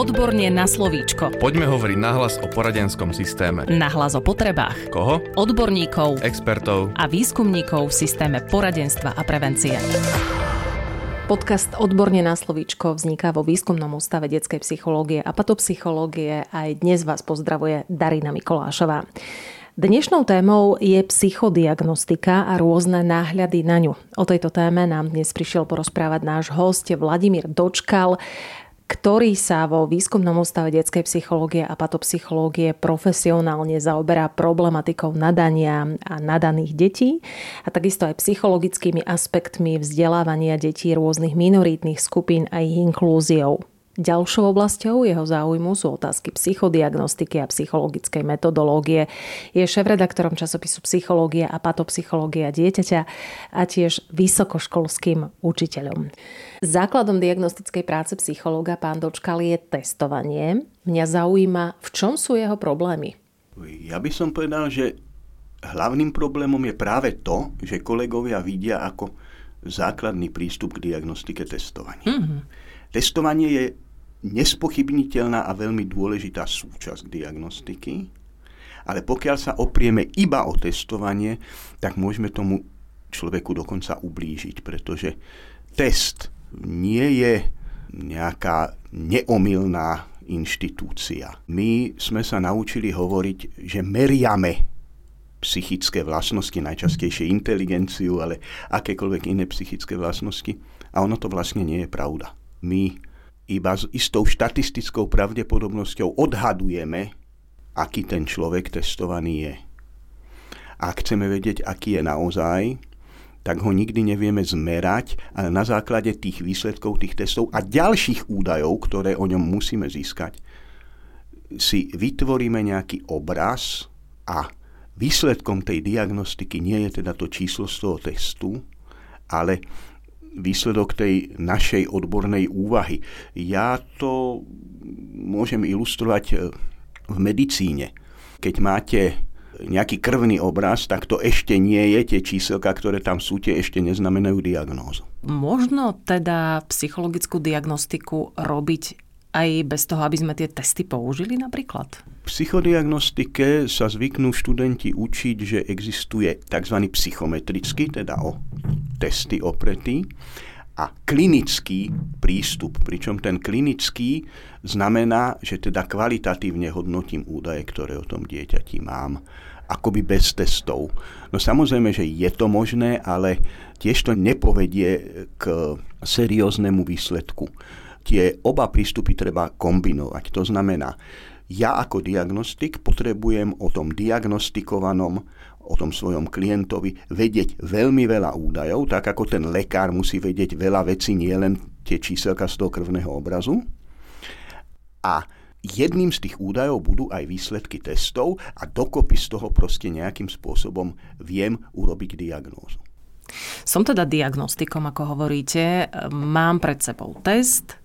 Odborne na slovíčko. Poďme hovoriť nahlas o poradenskom systéme. Nahlas o potrebách. Koho? Odborníkov Expertov. a výskumníkov v systéme poradenstva a prevencie. Podcast Odborne na slovíčko vzniká vo Výskumnom ústave detskej psychológie a patopsychológie. Aj dnes vás pozdravuje Darina Mikolášová. Dnešnou témou je psychodiagnostika a rôzne náhľady na ňu. O tejto téme nám dnes prišiel porozprávať náš host Vladimír Dočkal, ktorý sa vo výskumnom ústave detskej psychológie a patopsychológie profesionálne zaoberá problematikou nadania a nadaných detí a takisto aj psychologickými aspektmi vzdelávania detí rôznych minoritných skupín a ich inklúziou. Ďalšou oblasťou jeho záujmu sú otázky psychodiagnostiky a psychologickej metodológie. Je šéf-redaktorom časopisu Psychológia a patopsychológia dieťaťa a tiež vysokoškolským učiteľom. Základom diagnostickej práce psychológa pán Dočkal je testovanie. Mňa zaujíma, v čom sú jeho problémy. Ja by som povedal, že hlavným problémom je práve to, že kolegovia vidia ako základný prístup k diagnostike testovania. Mm-hmm. Testovanie je nespochybniteľná a veľmi dôležitá súčasť diagnostiky, ale pokiaľ sa oprieme iba o testovanie, tak môžeme tomu človeku dokonca ublížiť, pretože test nie je nejaká neomilná inštitúcia. My sme sa naučili hovoriť, že meriame psychické vlastnosti, najčastejšie inteligenciu, ale akékoľvek iné psychické vlastnosti. A ono to vlastne nie je pravda. My iba s istou štatistickou pravdepodobnosťou odhadujeme, aký ten človek testovaný je. A ak chceme vedieť, aký je naozaj, tak ho nikdy nevieme zmerať, ale na základe tých výsledkov tých testov a ďalších údajov, ktoré o ňom musíme získať, si vytvoríme nejaký obraz a výsledkom tej diagnostiky nie je teda to číslo z toho testu, ale výsledok tej našej odbornej úvahy. Ja to môžem ilustrovať e, v medicíne. Keď máte nejaký krvný obraz, tak to ešte nie je, tie číselka, ktoré tam sú, tie ešte neznamenajú diagnózu. Možno teda psychologickú diagnostiku robiť aj bez toho, aby sme tie testy použili napríklad? V psychodiagnostike sa zvyknú študenti učiť, že existuje tzv. psychometrický, teda o testy opretý a klinický prístup, pričom ten klinický znamená, že teda kvalitatívne hodnotím údaje, ktoré o tom dieťati mám, akoby bez testov. No samozrejme, že je to možné, ale tiež to nepovedie k serióznemu výsledku. Tie oba prístupy treba kombinovať. To znamená, ja ako diagnostik potrebujem o tom diagnostikovanom o tom svojom klientovi vedieť veľmi veľa údajov, tak ako ten lekár musí vedieť veľa vecí, nie len tie číselka z toho krvného obrazu. A jedným z tých údajov budú aj výsledky testov a dokopy z toho proste nejakým spôsobom viem urobiť diagnózu. Som teda diagnostikom, ako hovoríte, mám pred sebou test.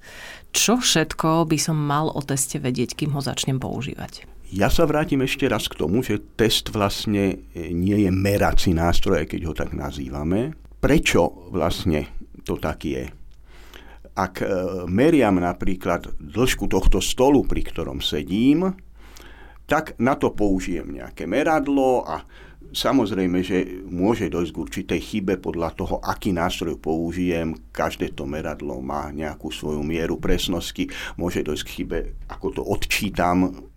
Čo všetko by som mal o teste vedieť, kým ho začnem používať? Ja sa vrátim ešte raz k tomu, že test vlastne e, nie je merací nástroj, keď ho tak nazývame. Prečo vlastne to tak je? Ak e, meriam napríklad dĺžku tohto stolu, pri ktorom sedím, tak na to použijem nejaké meradlo a samozrejme, že môže dojsť k určitej chybe podľa toho, aký nástroj použijem. Každé to meradlo má nejakú svoju mieru presnosti. Môže dojsť k chybe, ako to odčítam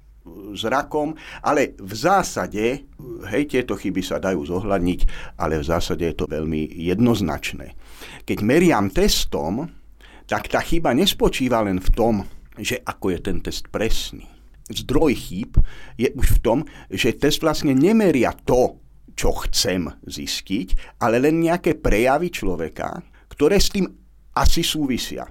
zrakom, ale v zásade, hej, tieto chyby sa dajú zohľadniť, ale v zásade je to veľmi jednoznačné. Keď meriam testom, tak tá chyba nespočíva len v tom, že ako je ten test presný. Zdroj chýb je už v tom, že test vlastne nemeria to, čo chcem zistiť, ale len nejaké prejavy človeka, ktoré s tým asi súvisia.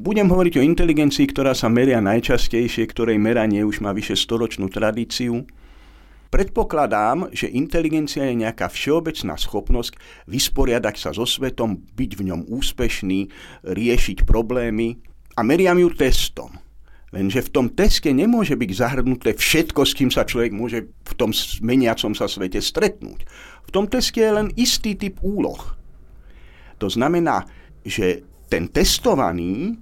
Budem hovoriť o inteligencii, ktorá sa meria najčastejšie, ktorej meranie už má vyše storočnú tradíciu. Predpokladám, že inteligencia je nejaká všeobecná schopnosť vysporiadať sa so svetom, byť v ňom úspešný, riešiť problémy a meriam ju testom. Lenže v tom teste nemôže byť zahrnuté všetko, s kým sa človek môže v tom meniacom sa svete stretnúť. V tom teste je len istý typ úloh. To znamená, že ten testovaný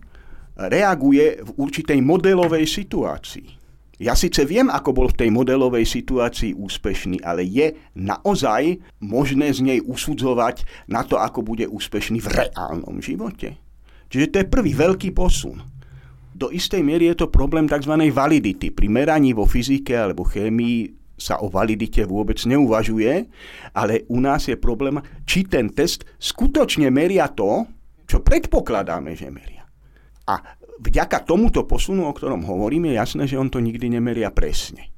reaguje v určitej modelovej situácii. Ja síce viem, ako bol v tej modelovej situácii úspešný, ale je naozaj možné z nej usudzovať na to, ako bude úspešný v reálnom živote. Čiže to je prvý veľký posun. Do istej miery je to problém tzv. validity. Pri meraní vo fyzike alebo chémii sa o validite vôbec neuvažuje, ale u nás je problém, či ten test skutočne meria to, čo predpokladáme, že meria. A vďaka tomuto posunu, o ktorom hovorím, je jasné, že on to nikdy nemeria presne.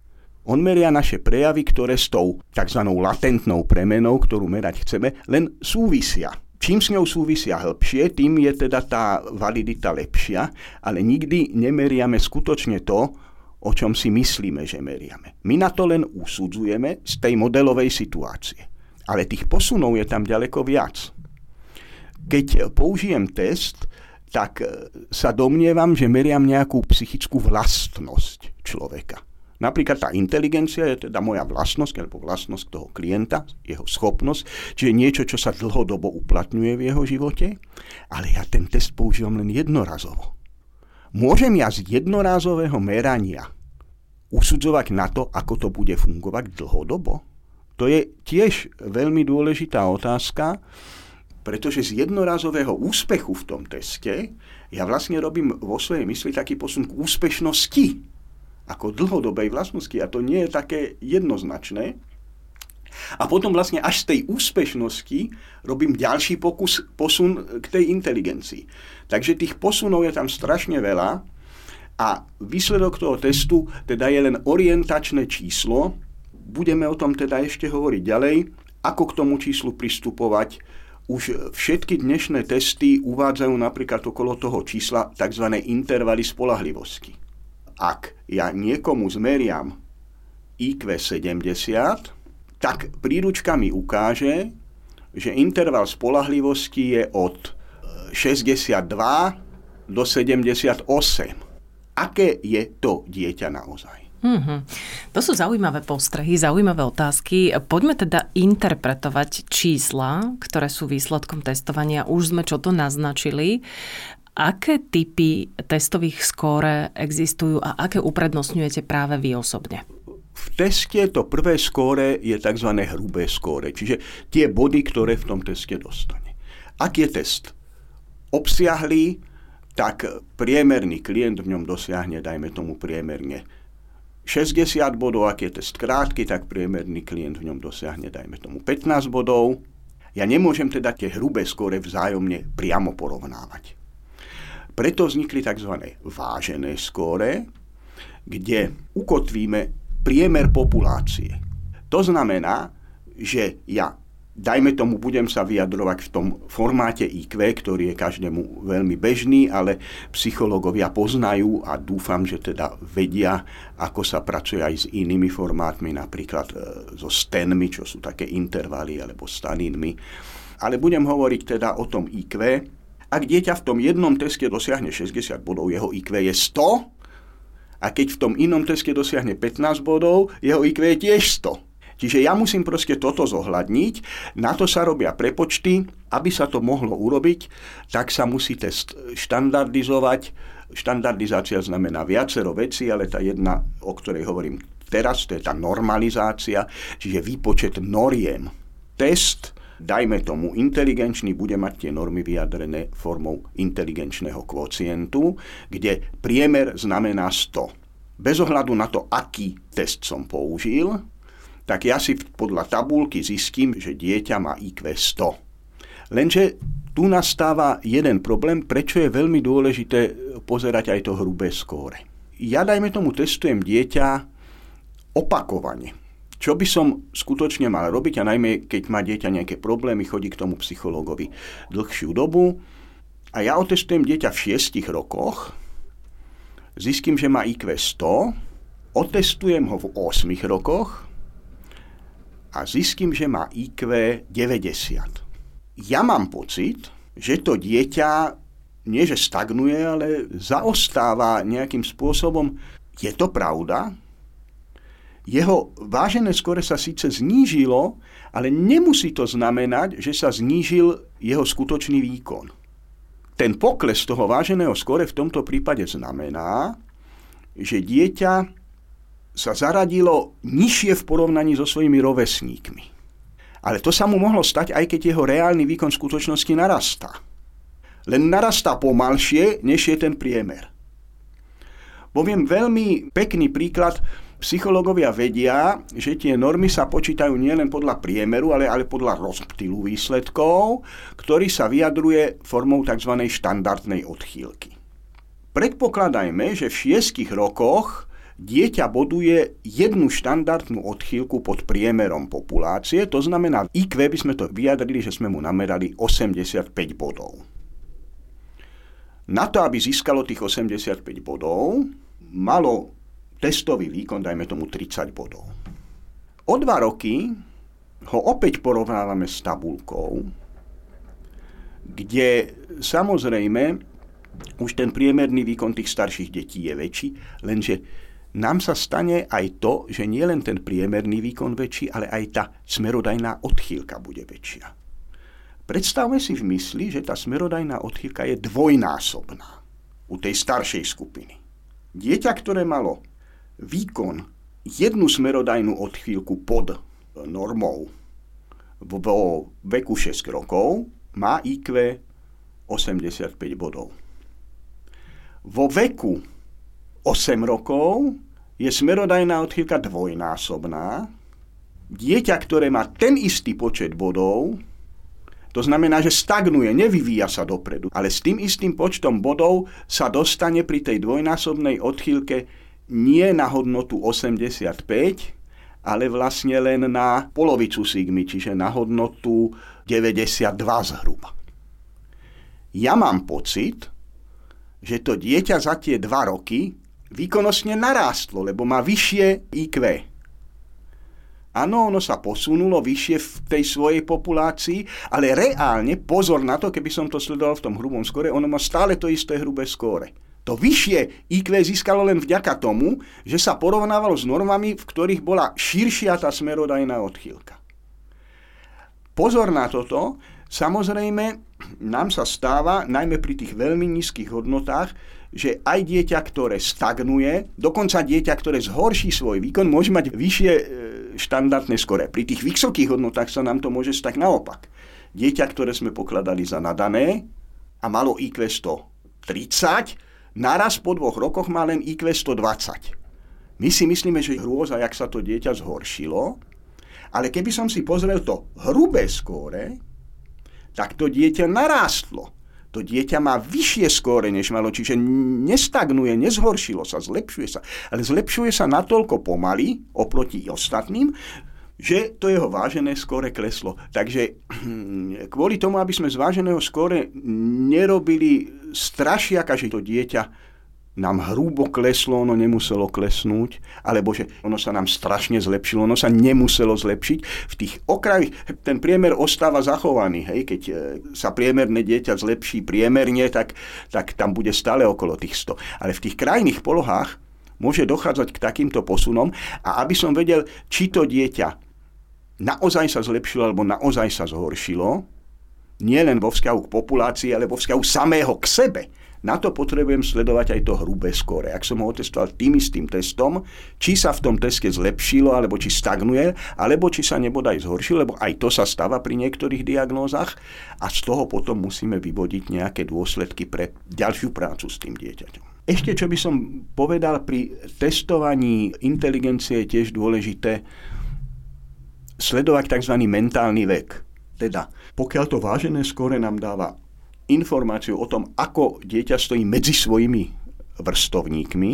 On meria naše prejavy, ktoré s tou tzv. latentnou premenou, ktorú merať chceme, len súvisia. Čím s ňou súvisia hĺbšie, tým je teda tá validita lepšia, ale nikdy nemeriame skutočne to, o čom si myslíme, že meriame. My na to len usudzujeme z tej modelovej situácie. Ale tých posunov je tam ďaleko viac. Keď použijem test, tak sa domnievam, že meriam nejakú psychickú vlastnosť človeka. Napríklad tá inteligencia je teda moja vlastnosť, alebo vlastnosť toho klienta, jeho schopnosť, čiže niečo, čo sa dlhodobo uplatňuje v jeho živote, ale ja ten test používam len jednorazovo. Môžem ja z jednorázového merania usudzovať na to, ako to bude fungovať dlhodobo? To je tiež veľmi dôležitá otázka, pretože z jednorázového úspechu v tom teste ja vlastne robím vo svojej mysli taký posun k úspešnosti ako dlhodobej vlastnosti a to nie je také jednoznačné. A potom vlastne až z tej úspešnosti robím ďalší pokus, posun k tej inteligencii. Takže tých posunov je tam strašne veľa a výsledok toho testu teda je len orientačné číslo. Budeme o tom teda ešte hovoriť ďalej, ako k tomu číslu pristupovať. Už všetky dnešné testy uvádzajú napríklad okolo toho čísla tzv. intervaly spolahlivosti ak ja niekomu zmeriam IQ 70, tak príručka mi ukáže, že interval spolahlivosti je od 62 e, do 78. Aké je to dieťa naozaj? Mm-hmm. To sú zaujímavé postrehy, zaujímavé otázky. Poďme teda interpretovať čísla, ktoré sú výsledkom testovania. Už sme čo to naznačili. Aké typy testových skóre existujú a aké uprednostňujete práve vy osobne? V teste to prvé skóre je tzv. hrubé skóre, čiže tie body, ktoré v tom teste dostane. Ak je test obsiahlý, tak priemerný klient v ňom dosiahne, dajme tomu priemerne 60 bodov, ak je test krátky, tak priemerný klient v ňom dosiahne, dajme tomu 15 bodov. Ja nemôžem teda tie hrubé skóre vzájomne priamo porovnávať. Preto vznikli tzv. vážené skóre, kde ukotvíme priemer populácie. To znamená, že ja dajme tomu, budem sa vyjadrovať v tom formáte IQ, ktorý je každému veľmi bežný, ale psychológovia poznajú a dúfam, že teda vedia, ako sa pracuje aj s inými formátmi, napríklad e, so stenmi, čo sú také intervaly, alebo staninmi. Ale budem hovoriť teda o tom IQ, ak dieťa v tom jednom teste dosiahne 60 bodov, jeho IQ je 100, a keď v tom inom teste dosiahne 15 bodov, jeho IQ je tiež 100. Čiže ja musím proste toto zohľadniť, na to sa robia prepočty, aby sa to mohlo urobiť, tak sa musí test štandardizovať. Štandardizácia znamená viacero vecí, ale tá jedna, o ktorej hovorím teraz, to je tá normalizácia, čiže výpočet noriem. Test dajme tomu, inteligenčný bude mať tie normy vyjadrené formou inteligenčného kvocientu, kde priemer znamená 100. Bez ohľadu na to, aký test som použil, tak ja si podľa tabulky zistím, že dieťa má IQ 100. Lenže tu nastáva jeden problém, prečo je veľmi dôležité pozerať aj to hrubé skóre. Ja dajme tomu testujem dieťa opakovane čo by som skutočne mal robiť, a najmä keď má dieťa nejaké problémy, chodí k tomu psychológovi dlhšiu dobu. A ja otestujem dieťa v 6 rokoch, zistím, že má IQ 100, otestujem ho v 8 rokoch a zistím, že má IQ 90. Ja mám pocit, že to dieťa nie že stagnuje, ale zaostáva nejakým spôsobom. Je to pravda? jeho vážené skore sa síce znížilo, ale nemusí to znamenať, že sa znížil jeho skutočný výkon. ten pokles toho váženého skore v tomto prípade znamená, že dieťa sa zaradilo nižšie v porovnaní so svojimi rovesníkmi. Ale to sa mu mohlo stať, aj keď jeho reálny výkon v skutočnosti narastá. Len narastá pomalšie, než je ten priemer. Poviem veľmi pekný príklad. Psychológovia vedia, že tie normy sa počítajú nielen podľa priemeru, ale, ale podľa rozptylu výsledkov, ktorý sa vyjadruje formou tzv. štandardnej odchýlky. Predpokladajme, že v šiestich rokoch dieťa boduje jednu štandardnú odchýlku pod priemerom populácie, to znamená, IQ by sme to vyjadrili, že sme mu namerali 85 bodov. Na to, aby získalo tých 85 bodov, malo testový výkon, dajme tomu 30 bodov. O dva roky ho opäť porovnávame s tabulkou, kde samozrejme už ten priemerný výkon tých starších detí je väčší, lenže nám sa stane aj to, že nie len ten priemerný výkon väčší, ale aj tá smerodajná odchýlka bude väčšia. Predstavme si v mysli, že tá smerodajná odchýlka je dvojnásobná u tej staršej skupiny. Dieťa, ktoré malo výkon jednu smerodajnú odchýlku pod normou vo veku 6 rokov, má IQ 85 bodov. Vo veku 8 rokov je smerodajná odchýlka dvojnásobná. Dieťa, ktoré má ten istý počet bodov, to znamená, že stagnuje, nevyvíja sa dopredu, ale s tým istým počtom bodov sa dostane pri tej dvojnásobnej odchýlke nie na hodnotu 85, ale vlastne len na polovicu sigmy, čiže na hodnotu 92 zhruba. Ja mám pocit, že to dieťa za tie dva roky výkonnostne narástlo, lebo má vyššie IQ. Áno, ono sa posunulo vyššie v tej svojej populácii, ale reálne, pozor na to, keby som to sledoval v tom hrubom skore, ono má stále to isté hrubé skóre. To vyššie IQ získalo len vďaka tomu, že sa porovnávalo s normami, v ktorých bola širšia tá smerodajná odchýlka. Pozor na toto, samozrejme, nám sa stáva, najmä pri tých veľmi nízkych hodnotách, že aj dieťa, ktoré stagnuje, dokonca dieťa, ktoré zhorší svoj výkon, môže mať vyššie e, štandardné skore. Pri tých vysokých hodnotách sa nám to môže stať naopak. Dieťa, ktoré sme pokladali za nadané a malo IQ 130, naraz po dvoch rokoch má len IQ 120. My si myslíme, že hrôza, jak sa to dieťa zhoršilo, ale keby som si pozrel to hrubé skóre, tak to dieťa narástlo. To dieťa má vyššie skóre, než malo, čiže nestagnuje, nezhoršilo sa, zlepšuje sa. Ale zlepšuje sa natoľko pomaly oproti ostatným, že to jeho vážené skóre kleslo. Takže kvôli tomu, aby sme z váženého skóre nerobili strašiaka, že to dieťa nám hrubo kleslo, ono nemuselo klesnúť, alebo že ono sa nám strašne zlepšilo, ono sa nemuselo zlepšiť. V tých okrajoch ten priemer ostáva zachovaný. Hej? Keď e, sa priemerné dieťa zlepší priemerne, tak, tak tam bude stále okolo tých 100. Ale v tých krajných polohách môže dochádzať k takýmto posunom a aby som vedel, či to dieťa naozaj sa zlepšilo alebo naozaj sa zhoršilo, nie len vo vzťahu k populácii, ale vo vzťahu samého k sebe, na to potrebujem sledovať aj to hrubé skóre. Ak som ho otestoval tým istým testom, či sa v tom teste zlepšilo, alebo či stagnuje, alebo či sa nebodaj zhoršilo, lebo aj to sa stáva pri niektorých diagnózach a z toho potom musíme vyvodiť nejaké dôsledky pre ďalšiu prácu s tým dieťaťom. Ešte čo by som povedal pri testovaní inteligencie je tiež dôležité sledovať tzv. mentálny vek. Teda, pokiaľ to vážené skóre nám dáva informáciu o tom, ako dieťa stojí medzi svojimi vrstovníkmi,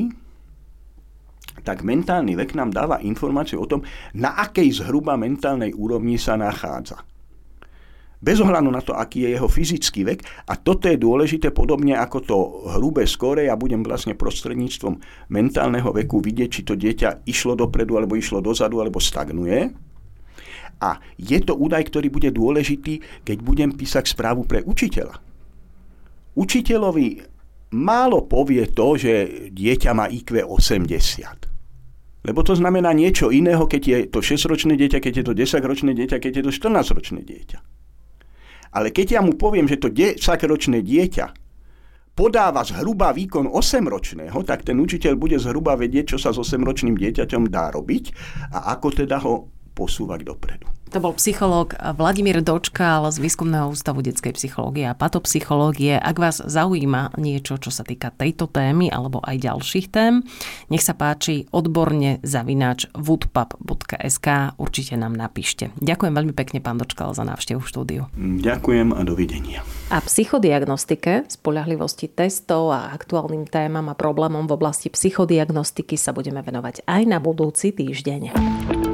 tak mentálny vek nám dáva informáciu o tom, na akej zhruba mentálnej úrovni sa nachádza. Bez ohľadu na to, aký je jeho fyzický vek, a toto je dôležité podobne ako to hrubé skóre, ja budem vlastne prostredníctvom mentálneho veku vidieť, či to dieťa išlo dopredu, alebo išlo dozadu, alebo stagnuje. A je to údaj, ktorý bude dôležitý, keď budem písať správu pre učiteľa Učiteľovi málo povie to, že dieťa má IQ 80. Lebo to znamená niečo iného, keď je to 6-ročné dieťa, keď je to 10-ročné dieťa, keď je to 14-ročné dieťa. Ale keď ja mu poviem, že to 10-ročné dieťa podáva zhruba výkon 8-ročného, tak ten učiteľ bude zhruba vedieť, čo sa s 8-ročným dieťaťom dá robiť a ako teda ho posúvať dopredu. To bol psychológ Vladimír Dočkal z Výskumného ústavu detskej psychológie a patopsychológie. Ak vás zaujíma niečo, čo sa týka tejto témy alebo aj ďalších tém, nech sa páči odborne zavináč woodpub.sk určite nám napíšte. Ďakujem veľmi pekne, pán Dočkal, za návštevu v štúdiu. Ďakujem a dovidenia. A psychodiagnostike, spolahlivosti testov a aktuálnym témam a problémom v oblasti psychodiagnostiky sa budeme venovať aj na budúci týždeň.